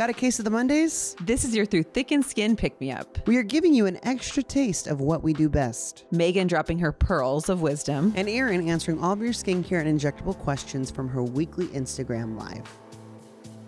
Got a case of the Mondays? This is your Through Thick and Skin pick me up. We are giving you an extra taste of what we do best. Megan dropping her pearls of wisdom. And Erin answering all of your skincare and injectable questions from her weekly Instagram live.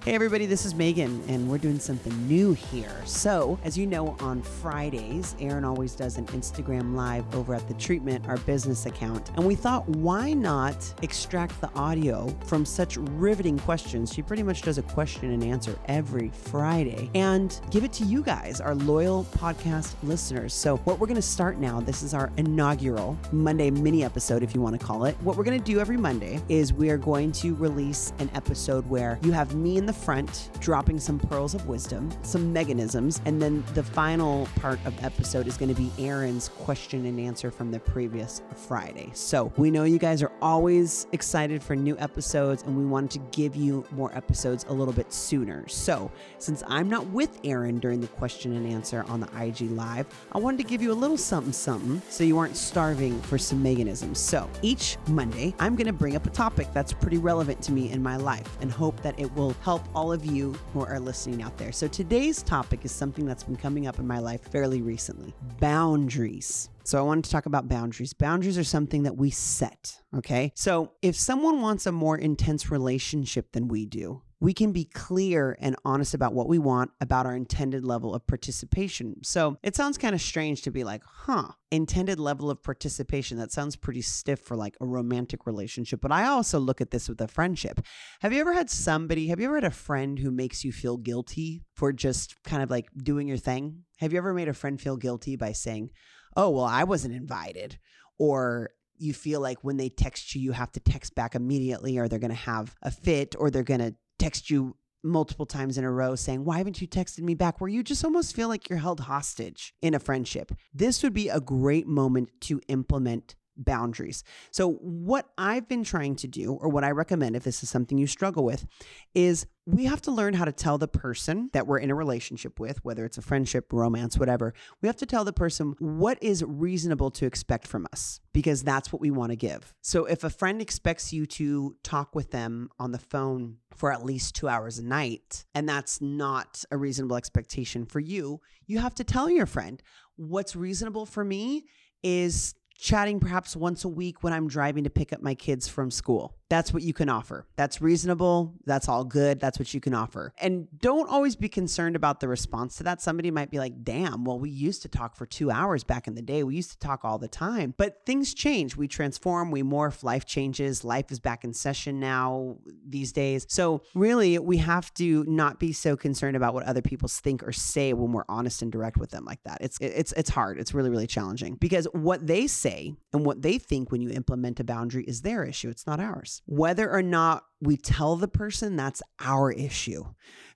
Hey, everybody, this is Megan, and we're doing something new here. So, as you know, on Fridays, Erin always does an Instagram live over at The Treatment, our business account. And we thought, why not extract the audio from such riveting questions? She pretty much does a question and answer every Friday and give it to you guys, our loyal podcast listeners. So, what we're going to start now, this is our inaugural Monday mini episode, if you want to call it. What we're going to do every Monday is we are going to release an episode where you have me in the front dropping some pearls of wisdom, some mechanisms, and then the final part of the episode is going to be Erin's question and answer from the previous Friday. So we know you guys are always excited for new episodes, and we wanted to give you more episodes a little bit sooner. So since I'm not with Erin during the question and answer on the IG Live, I wanted to give you a little something something so you aren't starving for some mechanisms. So each Monday, I'm going to bring up a topic that's pretty relevant to me in my life and hope that it will help all of you who are listening out there. So today's topic is something that's been coming up in my life fairly recently boundaries. So I wanted to talk about boundaries. Boundaries are something that we set, okay? So if someone wants a more intense relationship than we do, we can be clear and honest about what we want, about our intended level of participation. So it sounds kind of strange to be like, huh, intended level of participation. That sounds pretty stiff for like a romantic relationship. But I also look at this with a friendship. Have you ever had somebody, have you ever had a friend who makes you feel guilty for just kind of like doing your thing? Have you ever made a friend feel guilty by saying, oh, well, I wasn't invited? Or you feel like when they text you, you have to text back immediately, or they're going to have a fit, or they're going to text you multiple times in a row saying, Why haven't you texted me back? Where you just almost feel like you're held hostage in a friendship. This would be a great moment to implement boundaries. So, what I've been trying to do, or what I recommend if this is something you struggle with, is we have to learn how to tell the person that we're in a relationship with, whether it's a friendship, romance, whatever, we have to tell the person what is reasonable to expect from us because that's what we want to give. So, if a friend expects you to talk with them on the phone for at least two hours a night, and that's not a reasonable expectation for you, you have to tell your friend what's reasonable for me is chatting perhaps once a week when I'm driving to pick up my kids from school. That's what you can offer. That's reasonable. That's all good. That's what you can offer. And don't always be concerned about the response to that. Somebody might be like, damn, well, we used to talk for two hours back in the day. We used to talk all the time. But things change. We transform, we morph, life changes. Life is back in session now these days. So, really, we have to not be so concerned about what other people think or say when we're honest and direct with them like that. It's it's it's hard. It's really, really challenging because what they say and what they think when you implement a boundary is their issue. It's not ours. Whether or not we tell the person, that's our issue.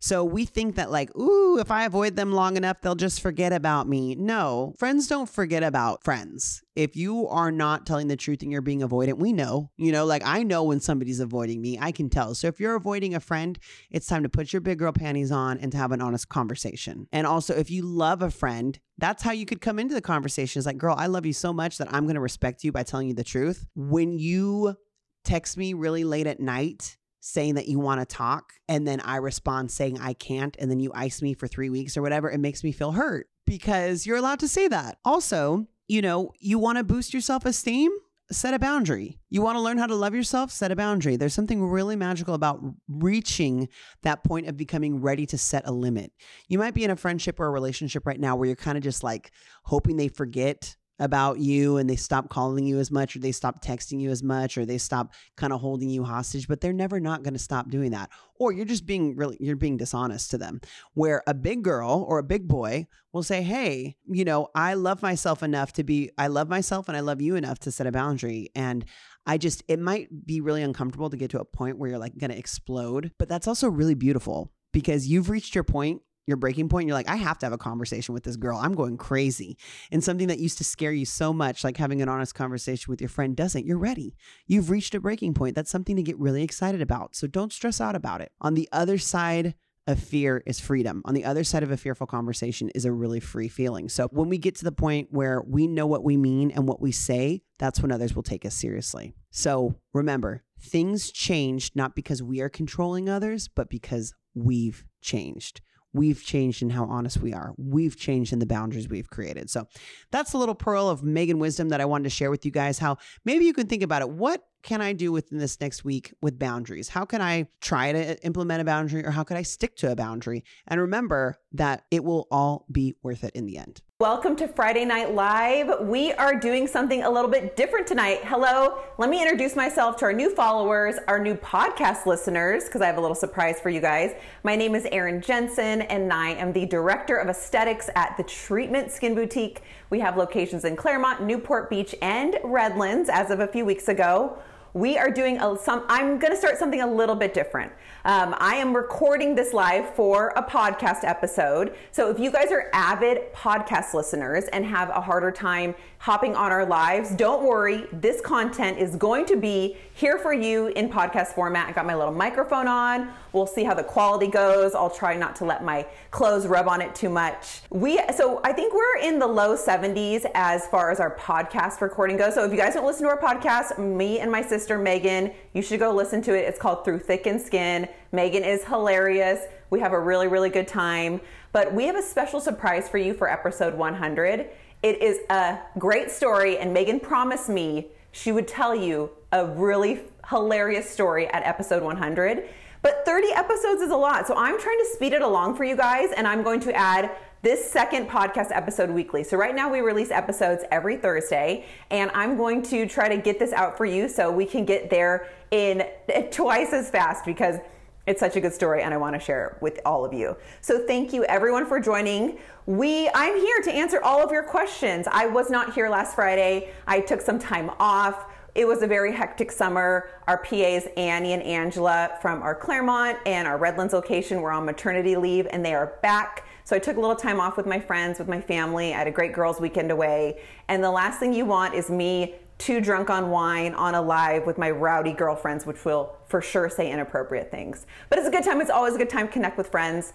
So we think that, like, ooh, if I avoid them long enough, they'll just forget about me. No, friends don't forget about friends. If you are not telling the truth and you're being avoidant, we know, you know, like I know when somebody's avoiding me, I can tell. So if you're avoiding a friend, it's time to put your big girl panties on and to have an honest conversation. And also, if you love a friend, that's how you could come into the conversation. It's like, girl, I love you so much that I'm going to respect you by telling you the truth. When you text me really late at night saying that you want to talk and then I respond saying I can't and then you ice me for 3 weeks or whatever, it makes me feel hurt because you're allowed to say that. Also, you know, you want to boost your self-esteem? Set a boundary. You want to learn how to love yourself? Set a boundary. There's something really magical about reaching that point of becoming ready to set a limit. You might be in a friendship or a relationship right now where you're kind of just like hoping they forget about you and they stop calling you as much or they stop texting you as much or they stop kind of holding you hostage but they're never not going to stop doing that. Or you're just being really you're being dishonest to them. Where a big girl or a big boy will say hey you know i love myself enough to be i love myself and i love you enough to set a boundary. And I just, it might be really uncomfortable to get to a point where you're like going to explode, but that's also really beautiful because you've reached your point your breaking point, you're like, I have to have a conversation with this girl. I'm going crazy. And something that used to scare you so much, like having an honest conversation with your friend, doesn't. You're ready. You've reached a breaking point. That's something to get really excited about. So don't stress out about it. On the other side, of fear is freedom. On the other side of a fearful conversation is a really free feeling. So when we get to the point where we know what we mean and what we say, that's when others will take us seriously. So remember, things change not because we are controlling others, but because we've changed. We've changed in how honest we are. We've changed in the boundaries we've created. So that's a little pearl of Megan wisdom that I wanted to share with you guys. How maybe you can think about it. What can I do within this next week with boundaries? How can I try to uh, implement a boundary or how could I stick to a boundary? And remember that it will all be worth it in the end. Welcome to Friday Night Live. We are doing something a little bit different tonight. Hello, let me introduce myself to our new followers, our new podcast listeners, because I have a little surprise for you guys. My name is Erin Jensen, and I am the Director of Aesthetics at the Treatment Skin Boutique. We have locations in Claremont, Newport Beach, and Redlands as of a few weeks ago we are doing a, some i'm going to start something a little bit different. Um, i am recording this live for a podcast episode. So if you guys are avid podcast listeners and have a harder time hopping on our lives don't worry this content is going to be here for you in podcast format i got my little microphone on we'll see how the quality goes i'll try not to let my clothes rub on it too much we so i think we're in the low 70s as far as our podcast recording goes so if you guys don't listen to our podcast me and my sister Megan. You should go listen to it. It's called Through Thick and Skin. Megan is hilarious. We have a really, really good time. But we have a special surprise for you for episode 100. It is a great story, and Megan promised me she would tell you a really hilarious story at episode 100. But 30 episodes is a lot. So I'm trying to speed it along for you guys, and I'm going to add this second podcast episode weekly. So right now we release episodes every Thursday, and I'm going to try to get this out for you so we can get there in twice as fast because it's such a good story and I want to share it with all of you. So thank you everyone for joining. We I'm here to answer all of your questions. I was not here last Friday. I took some time off. It was a very hectic summer. Our PAs, Annie and Angela from our Claremont and our Redlands location, were on maternity leave and they are back. So I took a little time off with my friends, with my family. I had a great girls' weekend away. And the last thing you want is me too drunk on wine on a live with my rowdy girlfriends, which will for sure say inappropriate things. But it's a good time. It's always a good time to connect with friends.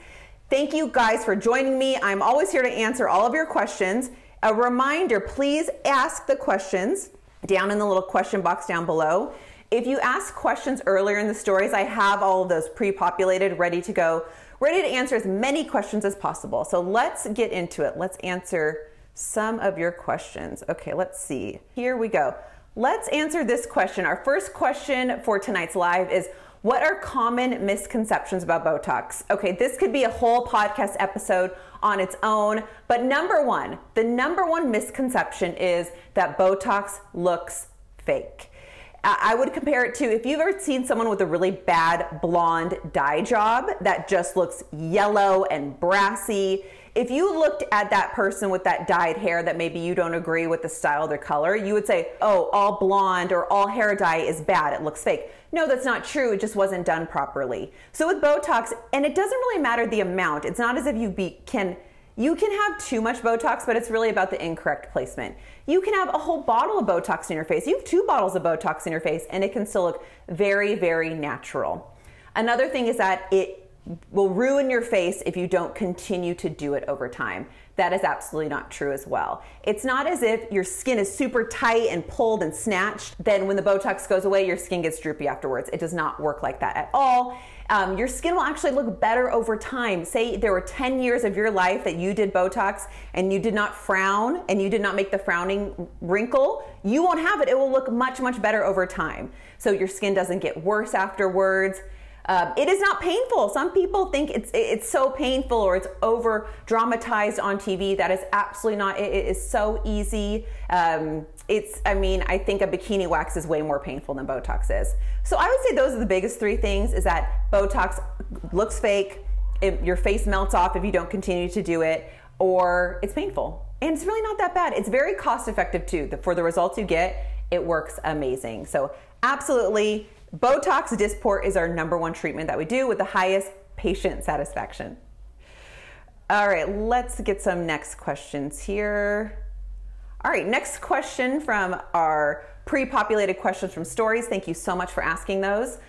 Thank you guys for joining me. I'm always here to answer all of your questions. A reminder please ask the questions down in the little question box down below. If you ask questions earlier in the stories, I have all of those pre populated, ready to go ready to answer as many questions as possible. So let's get into it. Let's answer some of your questions. Okay, let's see. Here we go. Let's answer this question. Our first question for tonight's live is What are common misconceptions about Botox? Okay, this could be a whole podcast episode on its own, but number one, the number one misconception is that Botox looks fake. I would compare it to if you've ever seen someone with a really bad blonde dye job that just looks yellow and brassy. If you looked at that person with that dyed hair that maybe you don't agree with the style their color, you would say, oh, all blonde or all hair dye is bad. It looks fake. No, that's not true. It just wasn't done properly. So with Botox, and it doesn't really matter the amount. It's not as if you be, can you can have too much Botox, but it's really about the incorrect placement. You can have a whole bottle of Botox in your face. You have two bottles of Botox in your face, and it can still look very, very natural. Another thing is that it will ruin your face if you don't continue to do it over time. That is absolutely not true as well. It's not as if your skin is super tight and pulled and snatched, then when the Botox goes away, your skin gets droopy afterwards. It does not work like that at all um, your skin will actually look better over time. Say there were 10 years of your life that you did Botox and you did not frown and you did not make the frowning wrinkle, you won't have it. It will look much, much better over time. So your skin doesn't get worse afterwards. Um, it is not painful. Some people think it's it's so painful or it's over dramatized on TV. That is absolutely not. it, it is so easy. Um, it's. I mean, I think a bikini wax is way more painful than Botox is. So I would say those are the biggest three things: is that Botox looks fake, it, your face melts off if you don't continue to do it, or it's painful. And it's really not that bad. It's very cost effective too. For the results you get, it works amazing. So absolutely Botox Dysport is our number one treatment that we do with the highest patient satisfaction. All right, let's get some next questions here. All right, next question from our pre populated questions from stories. Thank you so much for asking those.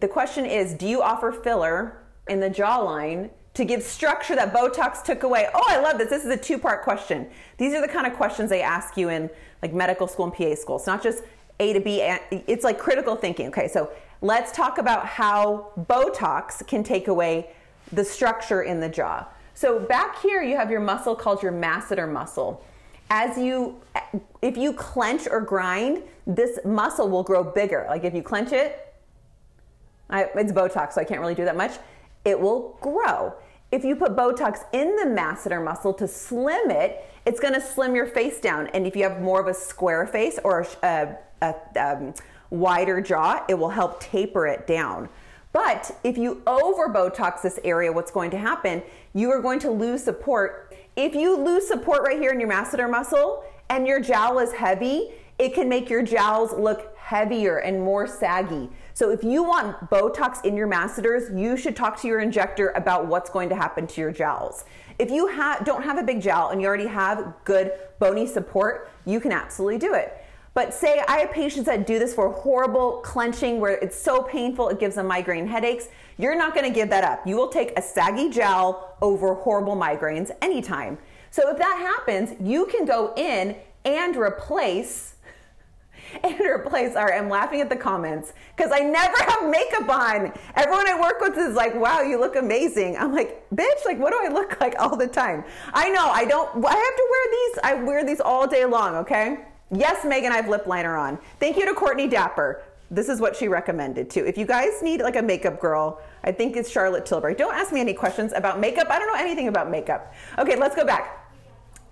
The question is Do you offer filler in the jawline to give structure that Botox took away? Oh, I love this. This is a two part question. These are the kind of questions they ask you in like medical school and PA school. It's not just a to B. It's like critical thinking. Okay, so let's talk about how Botox can take away the structure in the jaw. So back here, you have your muscle called your masseter muscle. As you, if you clench or grind, this muscle will grow bigger. Like if you clench it, I, it's Botox, so I can't really do that much. It will grow. If you put Botox in the masseter muscle to slim it, it's going to slim your face down. And if you have more of a square face or a, uh, a, um, wider jaw, it will help taper it down. But if you over Botox this area, what's going to happen? You are going to lose support. If you lose support right here in your masseter muscle and your jowl is heavy, it can make your jowls look heavier and more saggy. So if you want Botox in your masseters, you should talk to your injector about what's going to happen to your jowls. If you ha- don't have a big jowl and you already have good bony support, you can absolutely do it. But say I have patients that do this for horrible clenching where it's so painful it gives them migraine headaches. You're not going to give that up. You will take a saggy jowl over horrible migraines anytime. So if that happens, you can go in and replace and replace. Sorry, I'm laughing at the comments because I never have makeup on. Everyone I work with is like, "Wow, you look amazing." I'm like, "Bitch, like, what do I look like all the time?" I know I don't. I have to wear these. I wear these all day long. Okay. Yes, Megan, I have lip liner on. Thank you to Courtney Dapper. This is what she recommended too. If you guys need like a makeup girl, I think it's Charlotte Tilbury. Don't ask me any questions about makeup. I don't know anything about makeup. Okay, let's go back.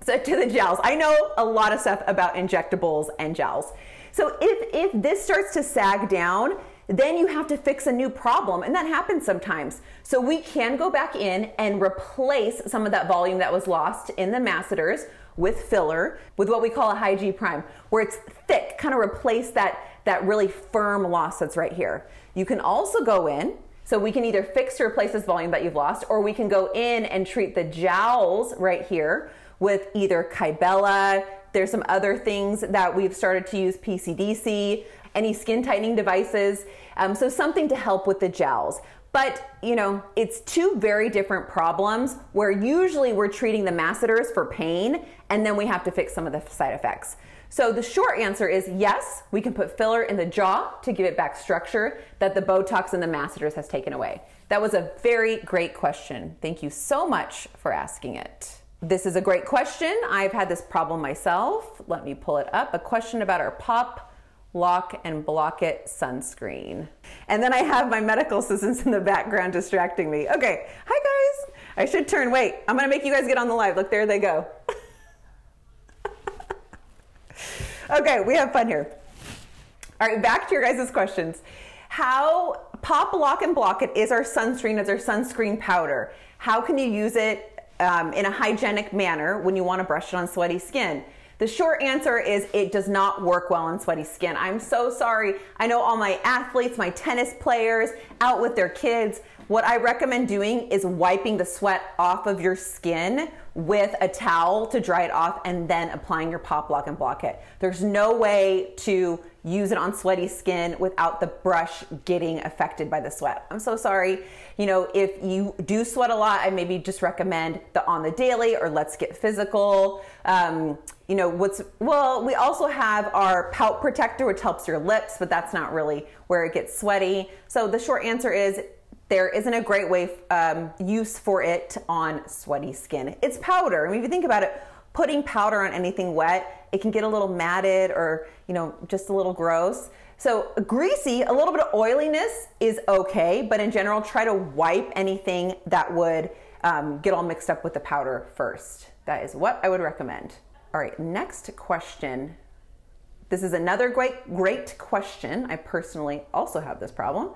So to the gels. I know a lot of stuff about injectables and gels. So if if this starts to sag down, then you have to fix a new problem, and that happens sometimes. So we can go back in and replace some of that volume that was lost in the masseters with filler with what we call a high G prime, where it's thick, kind of replace that, that really firm loss that's right here. You can also go in, so we can either fix or replace this volume that you've lost, or we can go in and treat the jowls right here with either Kybella. There's some other things that we've started to use PCDC, any skin tightening devices. Um, so something to help with the jowls. But, you know, it's two very different problems where usually we're treating the masseters for pain and then we have to fix some of the side effects. So the short answer is yes, we can put filler in the jaw to give it back structure that the Botox and the masseters has taken away. That was a very great question. Thank you so much for asking it. This is a great question. I've had this problem myself. Let me pull it up. A question about our pop lock and block it sunscreen. And then I have my medical assistants in the background distracting me. Okay, hi guys. I should turn. Wait, I'm gonna make you guys get on the live. Look, there they go. okay, we have fun here. All right, back to your guys' questions. How Pop Lock and Block It is our sunscreen, it's our sunscreen powder. How can you use it um, in a hygienic manner when you want to brush it on sweaty skin? The short answer is it does not work well on sweaty skin. I'm so sorry. I know all my athletes, my tennis players out with their kids. What I recommend doing is wiping the sweat off of your skin with a towel to dry it off and then applying your pop lock and block it. There's no way to use it on sweaty skin without the brush getting affected by the sweat. I'm so sorry. You know, if you do sweat a lot, I maybe just recommend the on the daily or let's get physical. Um, you know, what's well, we also have our pout protector, which helps your lips, but that's not really where it gets sweaty. So the short answer is there isn't a great way um, use for it on sweaty skin. It's powder. I mean, if you think about it, putting powder on anything wet, it can get a little matted or you know just a little gross. So greasy, a little bit of oiliness is okay, but in general, try to wipe anything that would um, get all mixed up with the powder first. That is what I would recommend. All right, next question. This is another great, great question. I personally also have this problem.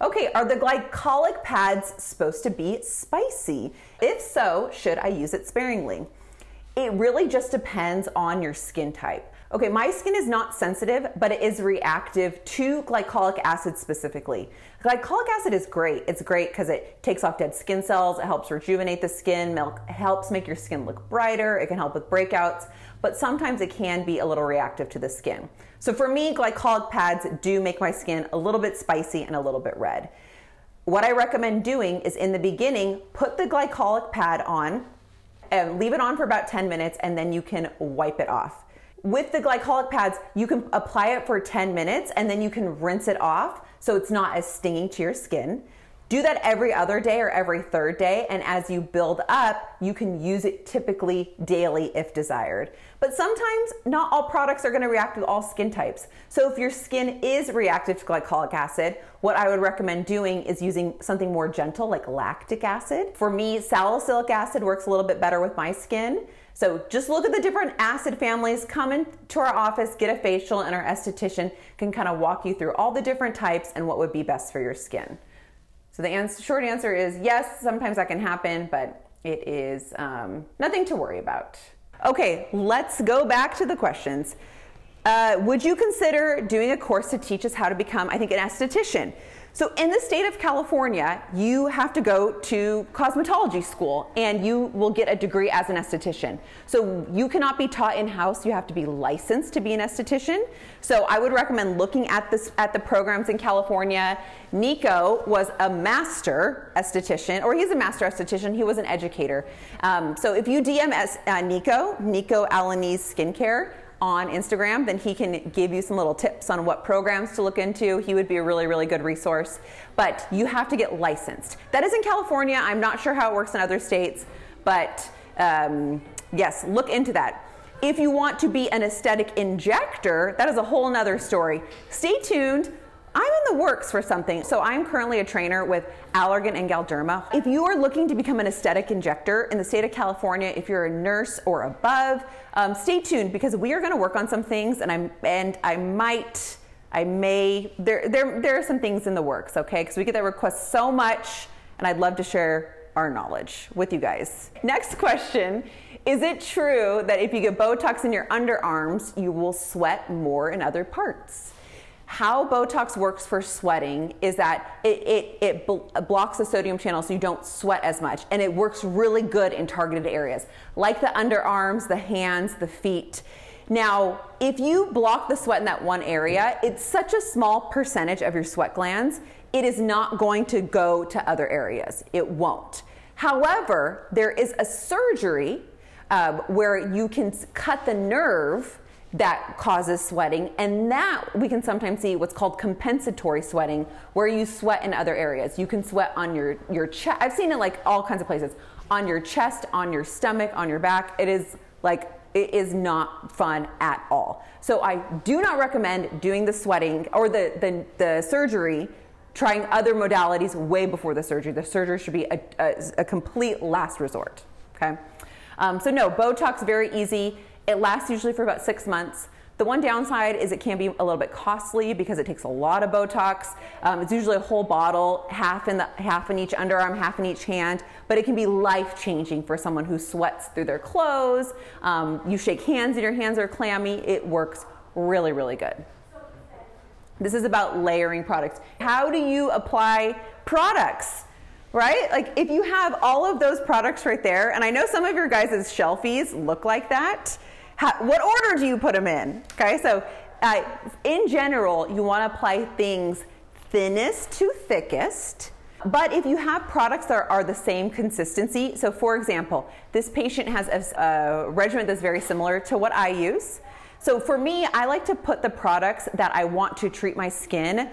Okay, are the glycolic pads supposed to be spicy? If so, should I use it sparingly? It really just depends on your skin type. Okay, my skin is not sensitive, but it is reactive to glycolic acid specifically. Glycolic acid is great. It's great because it takes off dead skin cells, it helps rejuvenate the skin, milk helps make your skin look brighter, it can help with breakouts, but sometimes it can be a little reactive to the skin. So for me, glycolic pads do make my skin a little bit spicy and a little bit red. What I recommend doing is in the beginning, put the glycolic pad on and leave it on for about 10 minutes and then you can wipe it off. With the glycolic pads, you can apply it for 10 minutes and then you can rinse it off so it's not as stinging to your skin. Do that every other day or every third day, and as you build up, you can use it typically daily if desired. But sometimes not all products are gonna react with all skin types. So if your skin is reactive to glycolic acid, what I would recommend doing is using something more gentle like lactic acid. For me, salicylic acid works a little bit better with my skin. So just look at the different acid families, come into our office, get a facial, and our esthetician can kind of walk you through all the different types and what would be best for your skin. So the answer, short answer is yes, sometimes that can happen, but it is um, nothing to worry about. Okay, let's go back to the questions. Uh, would you consider doing a course to teach us how to become, I think, an esthetician? So, in the state of California, you have to go to cosmetology school and you will get a degree as an esthetician. So, you cannot be taught in house, you have to be licensed to be an esthetician. So, I would recommend looking at, this, at the programs in California. Nico was a master esthetician, or he's a master esthetician, he was an educator. Um, so, if you DM uh, Nico, Nico Alaniz Skincare, on Instagram, then he can give you some little tips on what programs to look into. He would be a really, really good resource. But you have to get licensed. That is in California. I'm not sure how it works in other states, but um, yes, look into that. If you want to be an aesthetic injector, that is a whole nother story. Stay tuned. I'm in the works for something. So I'm currently a trainer with Allergan and Galderma. If you are looking to become an aesthetic injector in the state of California, if you're a nurse or above, um, stay tuned because we are going to work on some things, and I'm and I might. I may there there there are some things in the works, okay? Because we get that request so much, and I'd love to share our knowledge with you guys. Next question: Is it true that if you get Botox in your underarms, you will sweat more in other parts? How Botox works for sweating is that it, it, it bl- blocks the sodium channel so you don't sweat as much. And it works really good in targeted areas, like the underarms, the hands, the feet. Now, if you block the sweat in that one area, it's such a small percentage of your sweat glands, it is not going to go to other areas. It won't. However, there is a surgery uh, where you can cut the nerve that causes sweating. And that we can sometimes see what's called compensatory sweating where you sweat in other areas. You can sweat on your your chest. I've seen it like all kinds of places. On your chest on your stomach on your back. It is like it is not fun at all. So i do not recommend doing the sweating or the the, the surgery trying other modalities way before the surgery. The surgery should be a, a, a complete last resort okay? Um, so no botox very easy it lasts usually for about six months. The one downside is it can be a little bit costly because it takes a lot of Botox. Um, it's usually a whole bottle, half in the half in each underarm, half in each hand. But it can be life changing for someone who sweats through their clothes. Um, you shake hands and your hands are clammy. It works really, really good. This is about layering products. How do you apply products? Right? Like if you have all of those products right there, and I know some of your guys' shelfies look like that. How, what order do you put them in? Okay, so uh, in general, you want to apply things thinnest to thickest. But if you have products that are the same consistency, so for example, this patient has a, a regimen that's very similar to what I use. So for me, I like to put the products that I want to treat my skin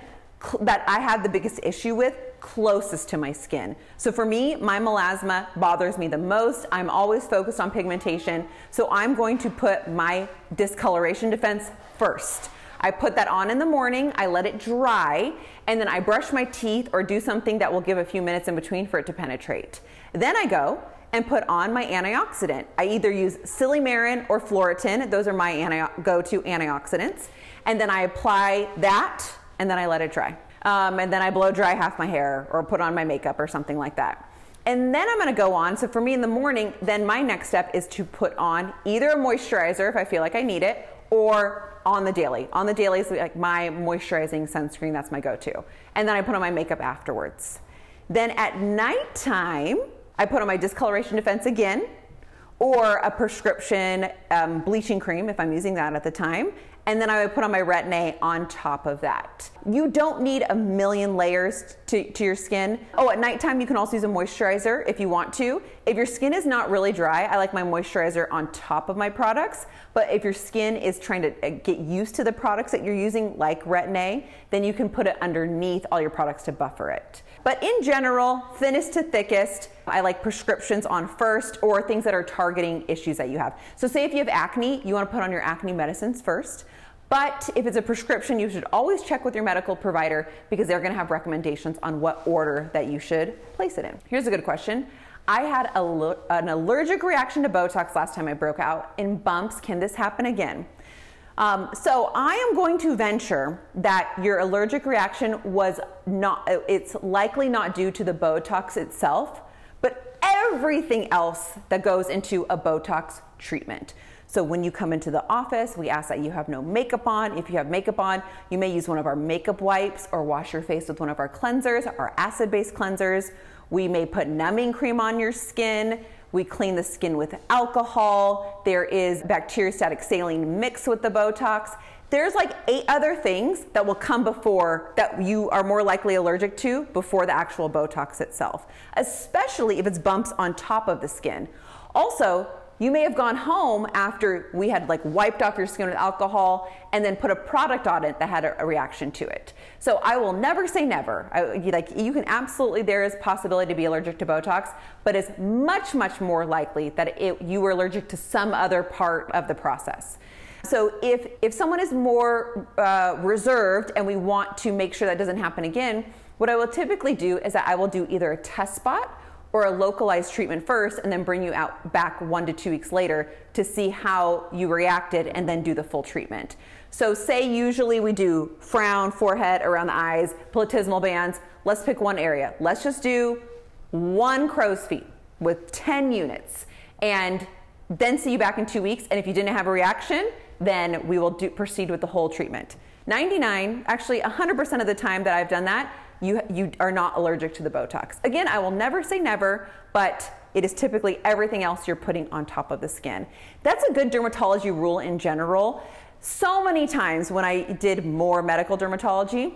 that I have the biggest issue with closest to my skin. So for me, my melasma bothers me the most. I'm always focused on pigmentation. So I'm going to put my discoloration defense first. I put that on in the morning, I let it dry, and then I brush my teeth or do something that will give a few minutes in between for it to penetrate. Then I go and put on my antioxidant. I either use silymarin or Phloretin, those are my anti- go to antioxidants. And then I apply that and then I let it dry. Um, and then I blow dry half my hair or put on my makeup or something like that. And then I'm gonna go on. So for me in the morning, then my next step is to put on either a moisturizer if I feel like I need it, or on the daily. On the daily is like my moisturizing sunscreen, that's my go to. And then I put on my makeup afterwards. Then at nighttime, I put on my discoloration defense again, or a prescription um, bleaching cream if I'm using that at the time and then I would put on my retin-A on top of that. You don't need a million layers to, to your skin. Oh, at nighttime you can also use a moisturizer if you want to. If your skin is not really dry, I like my moisturizer on top of my products. But if your skin is trying to uh, get used to the products that you're using, like retin-A, then you can put it underneath all your products to buffer it. But in general, thinnest to thickest, I like prescriptions on first or things that are targeting issues that you have. So, say if you have acne, you want to put on your acne medicines first. But if it's a prescription, you should always check with your medical provider because they're going to have recommendations on what order that you should place it in. Here's a good question. I had a, an allergic reaction to Botox last time I broke out in bumps. Can this happen again? Um, so I am going to venture that your allergic reaction was not, it's likely not due to the Botox itself, but everything else that goes into a Botox treatment. So when you come into the office, we ask that you have no makeup on. If you have makeup on, you may use one of our makeup wipes or wash your face with one of our cleansers, our acid based cleansers. We may put numbing cream on your skin. We clean the skin with alcohol. There is bacteriostatic saline mixed with the Botox. There's like eight other things that will come before that you are more likely allergic to before the actual Botox itself, especially if it's bumps on top of the skin. Also, you may have gone home after we had like wiped off your skin with alcohol and then put a product on it that had a, a reaction to it. So I will never say never. I, like you can absolutely there is possibility to be allergic to Botox, but it's much much more likely that it, you were allergic to some other part of the process. So if if someone is more uh, reserved and we want to make sure that doesn't happen again, what I will typically do is that I will do either a test spot or a localized treatment first and then bring you out back one to two weeks later to see how you reacted and then do the full treatment. So, say usually we do frown, forehead, around the eyes, platysmal bands. Let's pick one area. Let's just do one crow's feet with 10 units and then see you back in two weeks. And if you didn't have a reaction, then we will do, proceed with the whole treatment. 99, actually 100% of the time that I've done that, you, you are not allergic to the Botox. Again, I will never say never, but it is typically everything else you're putting on top of the skin. That's a good dermatology rule in general. So many times when I did more medical dermatology,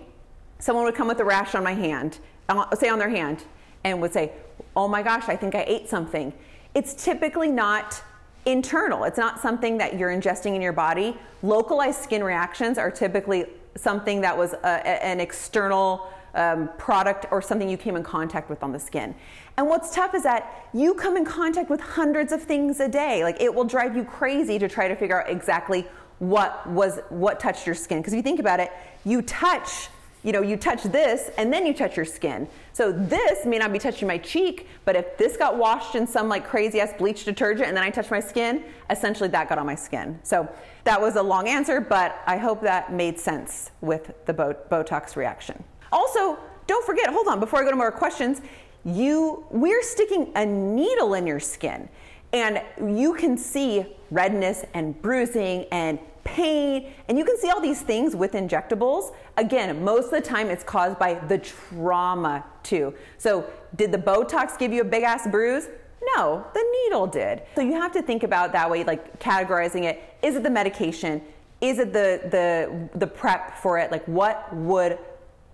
someone would come with a rash on my hand, uh, say on their hand, and would say, Oh my gosh, I think I ate something. It's typically not internal, it's not something that you're ingesting in your body. Localized skin reactions are typically something that was a, an external um, product or something you came in contact with on the skin. And what's tough is that you come in contact with hundreds of things a day. Like it will drive you crazy to try to figure out exactly what was what touched your skin. Because if you think about it, you touch, you know, you touch this and then you touch your skin. So this may not be touching my cheek, but if this got washed in some like crazy ass bleach detergent and then I touch my skin, essentially that got on my skin. So that was a long answer, but I hope that made sense with the Botox reaction. Also, don't forget, hold on, before I go to more questions, you we're sticking a needle in your skin and you can see redness and bruising and pain and you can see all these things with injectables. Again most of the time it's caused by the trauma too. So did the botox give you a big ass bruise? No the needle did. So you have to think about that way like categorizing it. Is it the medication? Is it the the the prep for it? Like what would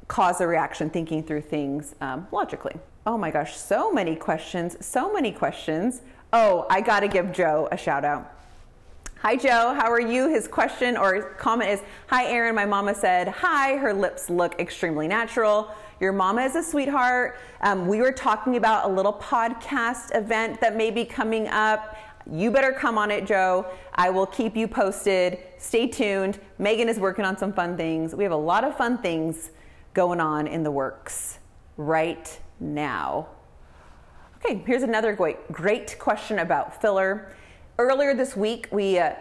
cause a reaction thinking through things um, logically. Oh my gosh, so many questions, so many questions. Oh, I gotta give Joe a shout out. Hi, Joe, how are you? His question or comment is Hi, Erin. My mama said, Hi, her lips look extremely natural. Your mama is a sweetheart. Um, we were talking about a little podcast event that may be coming up. You better come on it, Joe. I will keep you posted. Stay tuned. Megan is working on some fun things. We have a lot of fun things going on in the works right now. Okay, here's another great, great question about filler. Earlier this week, we uh,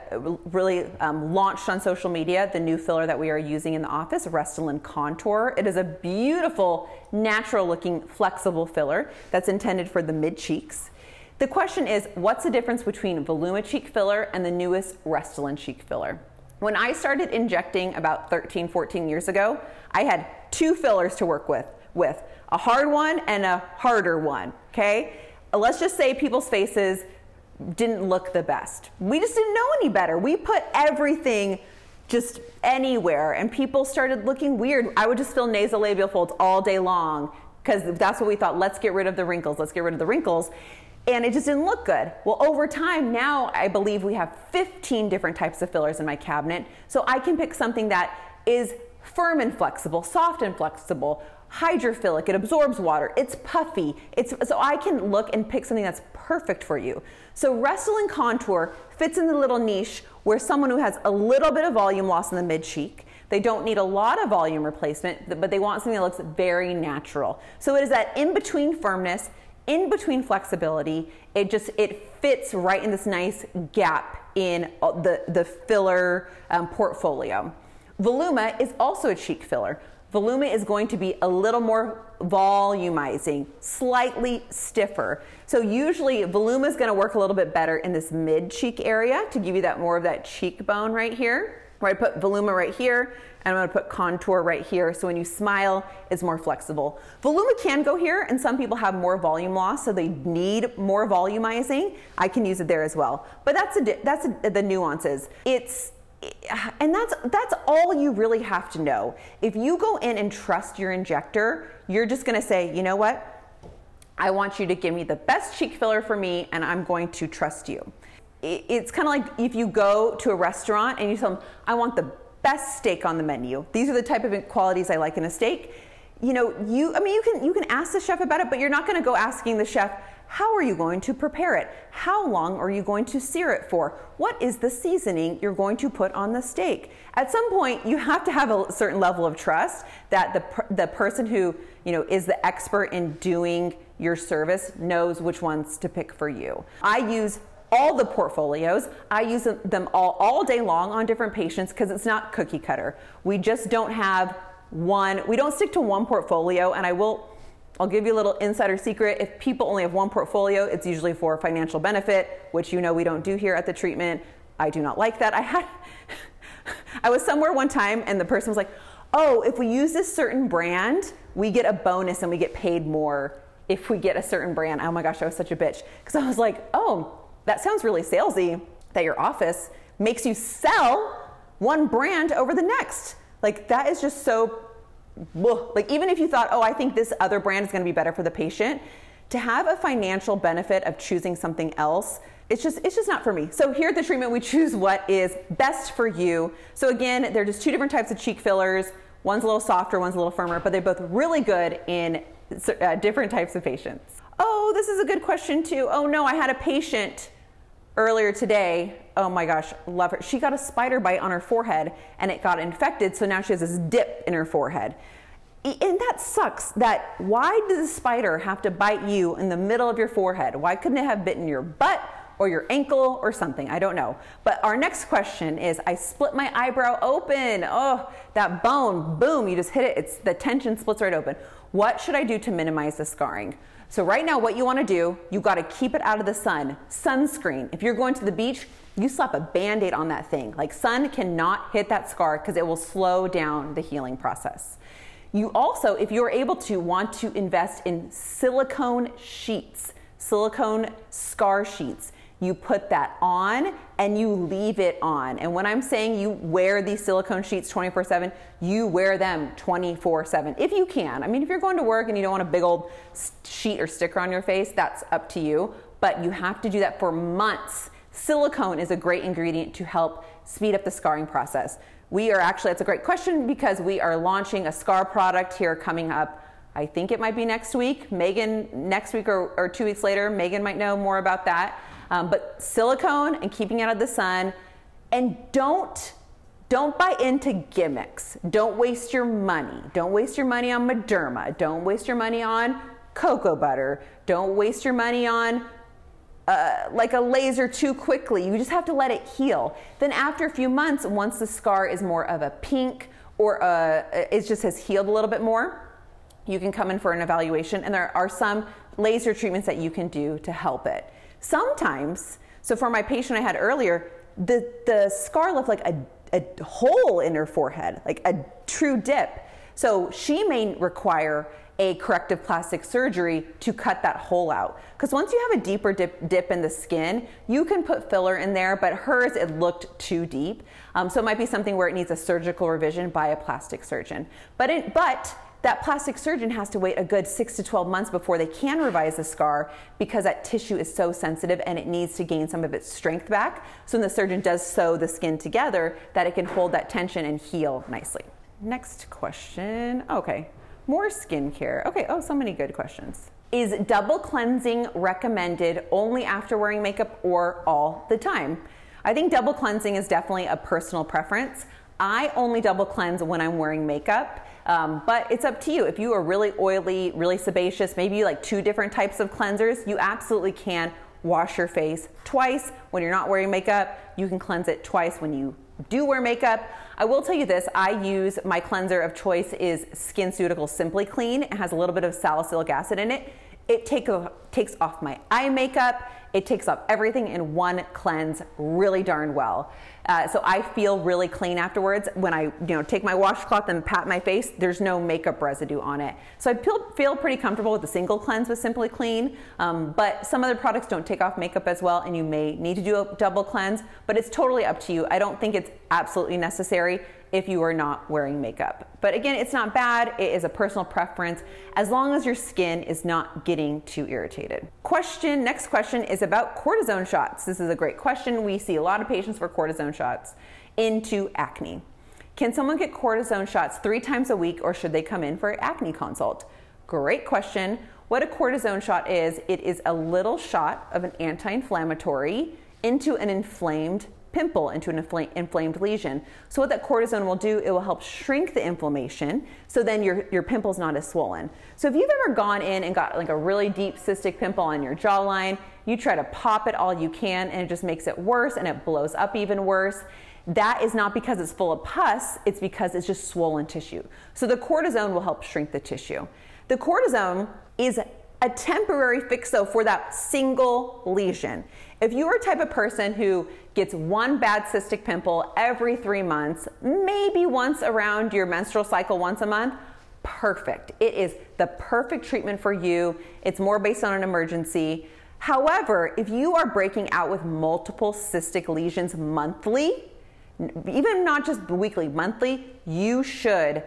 really um, launched on social media the new filler that we are using in the office, Restylane Contour. It is a beautiful, natural looking, flexible filler that's intended for the mid cheeks. The question is what's the difference between Voluma Cheek filler and the newest Restylane Cheek filler? When I started injecting about 13, 14 years ago, I had two fillers to work with, with a hard one and a harder one, okay? Uh, let's just say people's faces didn't look the best. We just didn't know any better. We put everything just anywhere and people started looking weird. I would just fill nasolabial folds all day long because that's what we thought. Let's get rid of the wrinkles. Let's get rid of the wrinkles. And it just didn't look good. Well, over time, now I believe we have 15 different types of fillers in my cabinet. So I can pick something that is firm and flexible, soft and flexible, hydrophilic, it absorbs water, it's puffy. It's so I can look and pick something that's perfect for you. So Restylane Contour fits in the little niche where someone who has a little bit of volume loss in the mid cheek, they don't need a lot of volume replacement, but they want something that looks very natural. So it is that in between firmness, in between flexibility. It just it fits right in this nice gap in uh, the the filler um, portfolio. Voluma is also a cheek filler. Voluma is going to be a little more volumizing, slightly stiffer. So usually Voluma is going to work a little bit better in this mid cheek area to give you that more of that cheekbone right here. Where I put Voluma right here, and I'm going to put contour right here. So when you smile, it's more flexible. Voluma can go here, and some people have more volume loss, so they need more volumizing. I can use it there as well. But that's a, that's a, the nuances. It's and that's that's all you really have to know. If you go in and trust your injector, you're just going to say, "You know what? I want you to give me the best cheek filler for me and I'm going to trust you." It's kind of like if you go to a restaurant and you tell them, "I want the best steak on the menu. These are the type of qualities I like in a steak." You know, you I mean, you can you can ask the chef about it, but you're not going to go asking the chef, how are you going to prepare it? How long are you going to sear it for? What is the seasoning you're going to put on the steak? At some point, you have to have a certain level of trust that the, the person who you know is the expert in doing your service knows which ones to pick for you. I use all the portfolios. I use them all, all day long on different patients because it's not cookie cutter. We just don't have one, we don't stick to one portfolio, and I will I'll give you a little insider secret. If people only have one portfolio, it's usually for financial benefit, which you know we don't do here at the treatment. I do not like that. I had I was somewhere one time and the person was like, "Oh, if we use this certain brand, we get a bonus and we get paid more if we get a certain brand." Oh my gosh, I was such a bitch because I was like, "Oh, that sounds really salesy that your office makes you sell one brand over the next." Like that is just so like even if you thought, oh, I think this other brand is going to be better for the patient, to have a financial benefit of choosing something else, it's just it's just not for me. So here at the treatment, we choose what is best for you. So again, they're just two different types of cheek fillers. One's a little softer, one's a little firmer, but they're both really good in uh, different types of patients. Oh, this is a good question too. Oh no, I had a patient earlier today. Oh my gosh, love her. She got a spider bite on her forehead and it got infected, so now she has this dip in her forehead. And that sucks. That why does a spider have to bite you in the middle of your forehead? Why couldn't it have bitten your butt or your ankle or something? I don't know. But our next question is I split my eyebrow open. Oh, that bone, boom, you just hit it. It's the tension splits right open. What should I do to minimize the scarring? So right now, what you want to do, you got to keep it out of the sun. Sunscreen. If you're going to the beach, you slap a band-aid on that thing. Like sun cannot hit that scar because it will slow down the healing process. You also, if you're able to, want to invest in silicone sheets, silicone scar sheets. You put that on and you leave it on. And when I'm saying you wear these silicone sheets 24 7, you wear them 24 7 if you can. I mean, if you're going to work and you don't want a big old sheet or sticker on your face, that's up to you. But you have to do that for months. Silicone is a great ingredient to help speed up the scarring process. We are actually, that's a great question because we are launching a scar product here coming up. I think it might be next week. Megan, next week or, or two weeks later, Megan might know more about that. Um, but silicone and keeping out of the sun, and don't don't buy into gimmicks. Don't waste your money. Don't waste your money on Mederma. Don't waste your money on cocoa butter. Don't waste your money on uh, like a laser too quickly. You just have to let it heal. Then after a few months, once the scar is more of a pink or a, it just has healed a little bit more, you can come in for an evaluation. And there are some laser treatments that you can do to help it. Sometimes, so for my patient I had earlier, the, the scar left like a, a hole in her forehead, like a true dip. So she may require a corrective plastic surgery to cut that hole out. Because once you have a deeper dip, dip, in the skin, you can put filler in there, but hers, it looked too deep. Um, so it might be something where it needs a surgical revision by a plastic surgeon. But, it, but that plastic surgeon has to wait a good six to 12 months before they can revise the scar because that tissue is so sensitive and it needs to gain some of its strength back. So when the surgeon does sew the skin together, that it can hold that tension and heal nicely. Next question. Okay. More skincare. Okay, oh, so many good questions. Is double cleansing recommended only after wearing makeup or all the time? I think double cleansing is definitely a personal preference. I only double cleanse when I'm wearing makeup, um, but it's up to you. If you are really oily, really sebaceous, maybe you like two different types of cleansers, you absolutely can wash your face twice when you're not wearing makeup. You can cleanse it twice when you do wear makeup. I will tell you this, I use my cleanser of choice is SkinCeuticals Simply Clean. It has a little bit of salicylic acid in it. It take, takes off my eye makeup. It takes off everything in one cleanse really darn well. Uh, so I feel really clean afterwards. When I, you know, take my washcloth and pat my face, there's no makeup residue on it. So I feel, feel pretty comfortable with a single cleanse with Simply Clean. Um, but some other products don't take off makeup as well, and you may need to do a double cleanse. But it's totally up to you. I don't think it's absolutely necessary if you are not wearing makeup. But again, it's not bad. It is a personal preference as long as your skin is not getting too irritated. Question, next question is about cortisone shots. This is a great question. We see a lot of patients for cortisone shots into acne. Can someone get cortisone shots three times a week or should they come in for an acne consult? Great question. What a cortisone shot is, it is a little shot of an anti inflammatory into an inflamed pimple into an infl- inflamed lesion. So what that cortisone will do, it will help shrink the inflammation so then your, your pimple's not as swollen. So if you've ever gone in and got like a really deep cystic pimple on your jawline, you try to pop it all you can and it just makes it worse and it blows up even worse. That is not because it's full of pus, it's because it's just swollen tissue. So the cortisone will help shrink the tissue. The cortisone is a temporary fix though for that single lesion. If you are a type of person who gets one bad cystic pimple every three months, maybe once around your menstrual cycle once a month, perfect. It is the perfect treatment for you. It's more based on an emergency. However, if you are breaking out with multiple cystic lesions monthly, even not just weekly, monthly, you should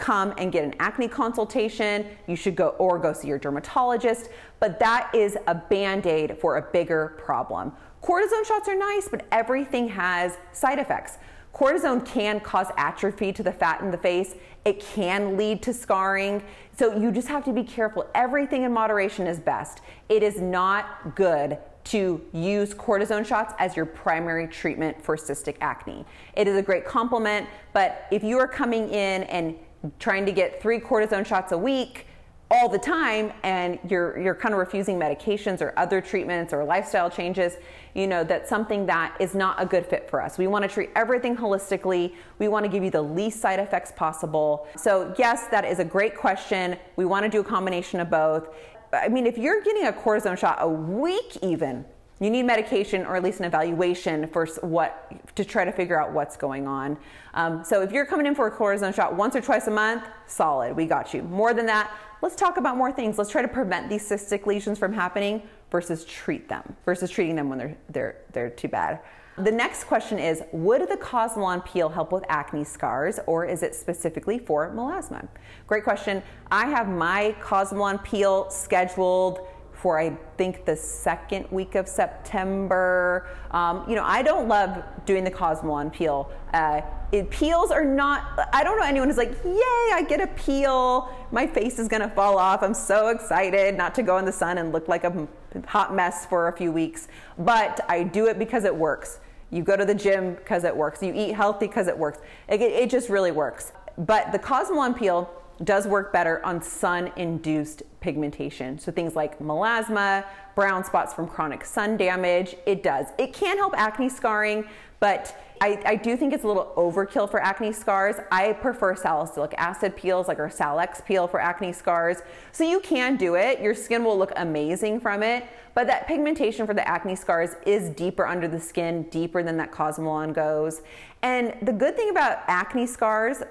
come and get an acne consultation. You should go or go see your dermatologist, but that is a band aid for a bigger problem. Cortisone shots are nice, but everything has side effects. Cortisone can cause atrophy to the fat in the face. It can lead to scarring. So you just have to be careful. Everything in moderation is best. It is not good to use cortisone shots as your primary treatment for cystic acne. It is a great complement, but if you are coming in and trying to get three cortisone shots a week all the time and you're you're kind of refusing medications or other treatments or lifestyle changes you know that's something that is not a good fit for us. We want to treat everything holistically. We want to give you the least side effects possible. So yes that is a great question. We want to do a combination of both. I mean if you're getting a cortisone shot a week even you need medication or at least an evaluation for what to try to figure out what's going on. Um, so if you're coming in for a cortisone shot once or twice a month, solid, we got you. More than that, let's talk about more things. Let's try to prevent these cystic lesions from happening versus treat them versus treating them when they're they're they're too bad. The next question is Would the Cosmelan peel help with acne scars or is it specifically for melasma? Great question. I have my Cosmelan peel scheduled for I think the second week of September. Um, you know, I don't love doing the Cosmelan peel. Uh, it, peels are not, I don't know anyone who's like, yay, I get a peel. My face is gonna fall off. I'm so excited not to go in the sun and look like a hot mess for a few weeks. But I do it because it works. You go to the gym because it works. You eat healthy because it works. It, it just really works. But the Cosmelan peel, does work better on sun induced pigmentation. So things like melasma, brown spots from chronic sun damage, it does. It can help acne scarring, but I, I, do think it's a little overkill for acne scars. I prefer salicylic acid peels, like our Sal-X peel for acne scars. So you can do it. Your skin will look amazing from it, but that pigmentation for the acne scars is deeper under the skin, deeper than that Cosmelan goes. And the good thing about acne scars,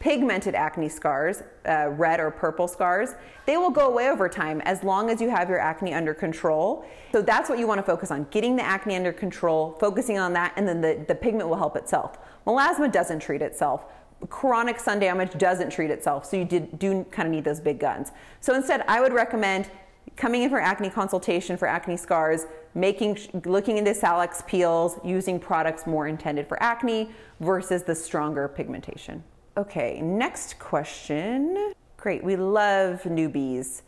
pigmented acne scars, uh, red or purple scars, they will go away over time as long as you have your acne under control. So that's what you want to focus on getting the acne under control, focusing on that, and then the, the pigment will help itself. Melasma doesn't treat itself. Chronic sun damage doesn't treat itself, so you did, do kind of need those big guns. So instead, I would recommend coming in for acne consultation for acne scars, making looking into Sal-X peels, using products more intended for acne versus the stronger pigmentation. Okay, next question. Great. We love newbies.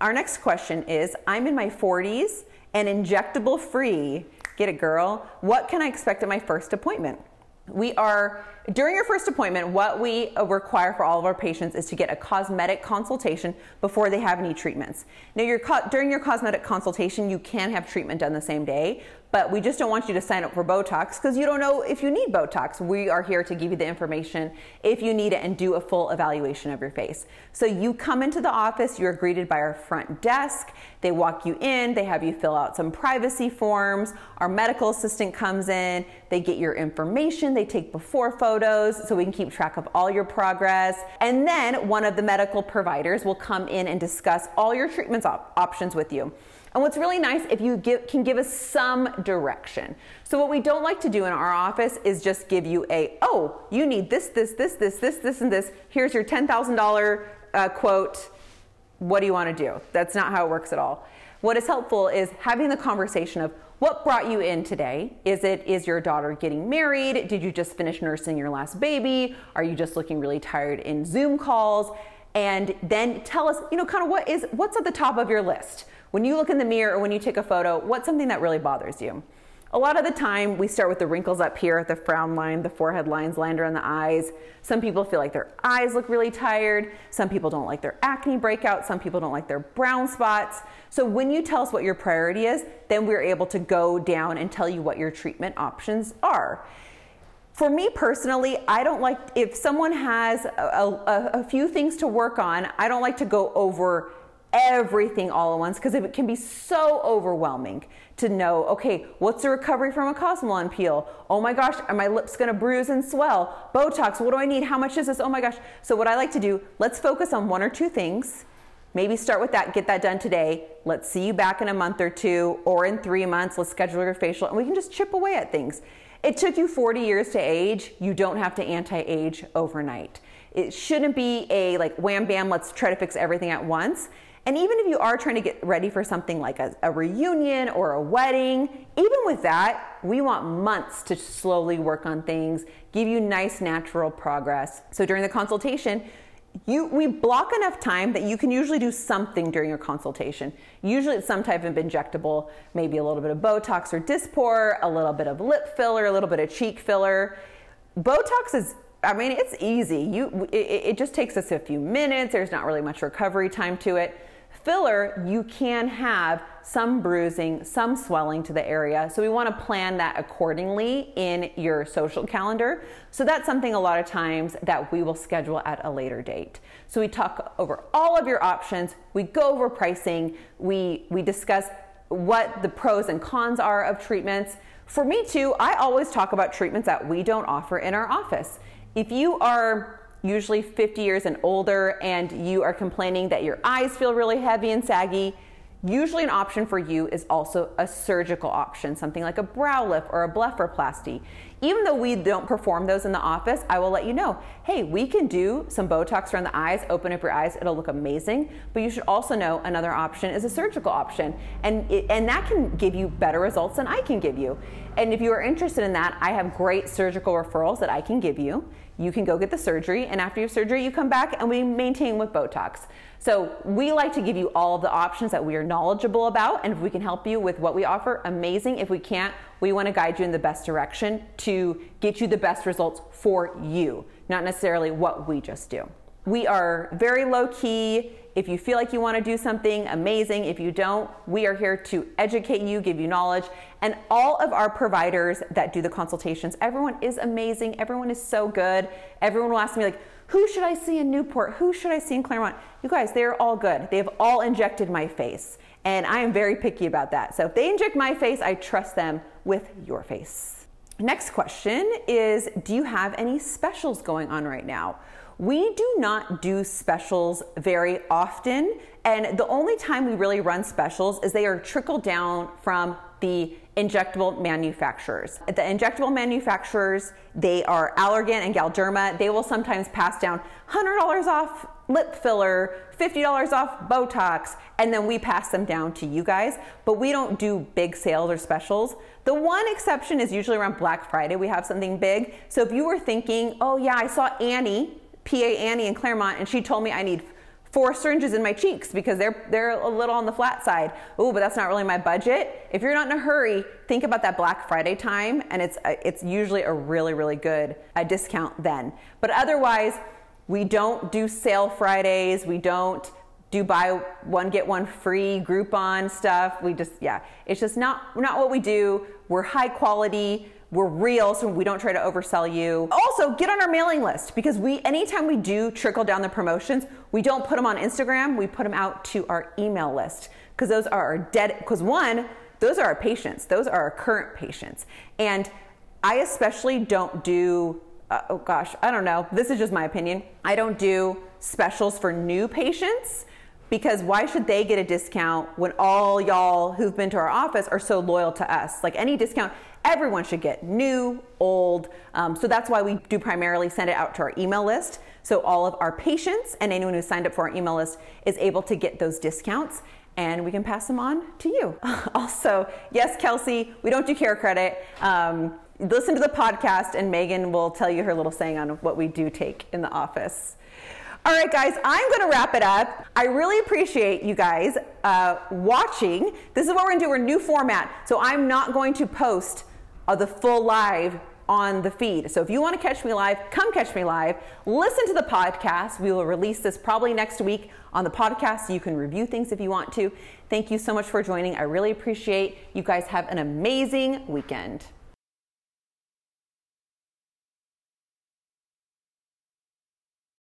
Our next question is I'm in my 40s and injectable free. Get it, girl. What can I expect at my first appointment? We are, during your first appointment, what we uh, require for all of our patients is to get a cosmetic consultation before they have any treatments. Now, your, during your cosmetic consultation, you can have treatment done the same day, but we just don't want you to sign up for Botox because you don't know if you need Botox. We are here to give you the information if you need it and do a full evaluation of your face. So you come into the office, you're greeted by our front desk. They walk you in, they have you fill out some privacy forms. Our medical assistant comes in, they get your information, they take before photos so we can keep track of all your progress. And then one of the medical providers will come in and discuss all your treatment op- options with you. And what's really nice if you give, can give us some direction. So what we don't like to do in our office is just give you a, oh, you need this, this, this, this, this, this, and this. Here's your $10,000 uh, quote. What do you want to do? That's not how it works at all. What is helpful is having the conversation of what brought you in today? Is it is your daughter getting married? Did you just finish nursing your last baby? Are you just looking really tired in Zoom calls? And then tell us, you know, kind of what is what's at the top of your list? When you look in the mirror or when you take a photo, what's something that really bothers you? A lot of the time, we start with the wrinkles up here the frown line, the forehead lines lined around the eyes. Some people feel like their eyes look really tired. Some people don't like their acne breakout. Some people don't like their brown spots. So, when you tell us what your priority is, then we're able to go down and tell you what your treatment options are. For me personally, I don't like, if someone has a, a, a few things to work on, I don't like to go over everything all at once because it can be so overwhelming to know okay what's the recovery from a cosmelan peel? Oh my gosh are my lips going to bruise and swell? Botox what do i need? How much is this? Oh my gosh. So what i like to do let's focus on one or two things. Maybe start with that get that done today. Let's see you back in a month or two or in three months. Let's schedule your facial and we can just chip away at things. It took you 40 years to age. You don't have to anti-age overnight. It shouldn't be a like wham bam let's try to fix everything at once and even if you are trying to get ready for something like a, a, reunion or a wedding, even with that, we want months to slowly work on things, give you nice natural progress. So during the consultation, you, we block enough time that you can usually do something during your consultation. Usually it's some type of injectable, maybe a little bit of Botox or Dysport, a little bit of lip filler, a little bit of cheek filler. Botox is I mean, it's easy. You, it, it just takes us a few minutes. There's not really much recovery time to it filler, you can have some bruising, some swelling to the area. So we want to plan that accordingly in your social calendar. So that's something a lot of times that we will schedule at a later date. So we talk over all of your options, we go over pricing, we we discuss what the pros and cons are of treatments. For me too, I always talk about treatments that we don't offer in our office. If you are usually 50 years and older, and you are complaining that your eyes feel really heavy and saggy, usually an option for you is also a surgical option, something like a brow lift or a blepharoplasty. Even though we don't perform those in the office, I will let you know hey, we can do some Botox around the eyes, open up your eyes, it'll look amazing. But you should also know another option is a surgical option. And, it, and that can give you better results than I can give you. And if you are interested in that, I have great surgical referrals that I can give you you can go get the surgery, and after your surgery, you come back and we maintain with Botox. So we like to give you all the options that we are knowledgeable about, and if we can help you with what we offer, amazing. If we can't, we want to guide you in the best direction to get you the best results for you, not necessarily what we just do. We are very low key. If you feel like you want to do something amazing, if you don't, we are here to educate you, give you knowledge. And all of our providers that do the consultations, everyone is amazing. Everyone is so good. Everyone will ask me, like, who should I see in Newport? Who should I see in Claremont? You guys, they're all good. They have all injected my face. And I am very picky about that. So if they inject my face, I trust them with your face. Next question is Do you have any specials going on right now? We do not do specials very often, and the only time we really run specials is they are trickled down from the injectable manufacturers. The injectable manufacturers, they are Allergan and Galderma. They will sometimes pass down $100 off lip filler, $50 off Botox, and then we pass them down to you guys. But we don't do big sales or specials. The one exception is usually around Black Friday, we have something big. So if you were thinking, oh yeah, I saw Annie PA Annie in Claremont, and she told me I need four syringes in my cheeks because they're they're a little on the flat side. Oh, but that's not really my budget. If you're not in a hurry, think about that Black Friday time, and it's it's usually a really really good a discount then. But otherwise, we don't do sale Fridays. We don't do buy one get one free Groupon stuff. We just yeah, it's just not not what we do. We're high quality we're real so we don't try to oversell you. Also get on our mailing list because we anytime we do trickle down the promotions we don't put them on instagram we put them out to our email list because those are our dead because one those are our patients those are our current patients. And i especially don't do uh, oh gosh i don't know this is just my opinion i don't do specials for new patients because why should they get a discount when all y'all who've been to our office are so loyal to us? Like any discount everyone should get new, old. Um, so that's why we do primarily send it out to our email list. So all of our patients and anyone who signed up for our email list is able to get those discounts and we can pass them on to you. also, yes, Kelsey, we don't do CareCredit. Um, listen to the podcast and Megan will tell you her little saying on what we do take in the office. All right, guys, I'm going to wrap it up. I really appreciate you guys uh, watching. This is what we're going to do. We're new format. So I'm not going to post of the full live on the feed. So if you want to catch me live, come catch me live. Listen to the podcast. We will release this probably next week on the podcast you can review things if you want to. Thank you so much for joining. I really appreciate you guys have an amazing weekend.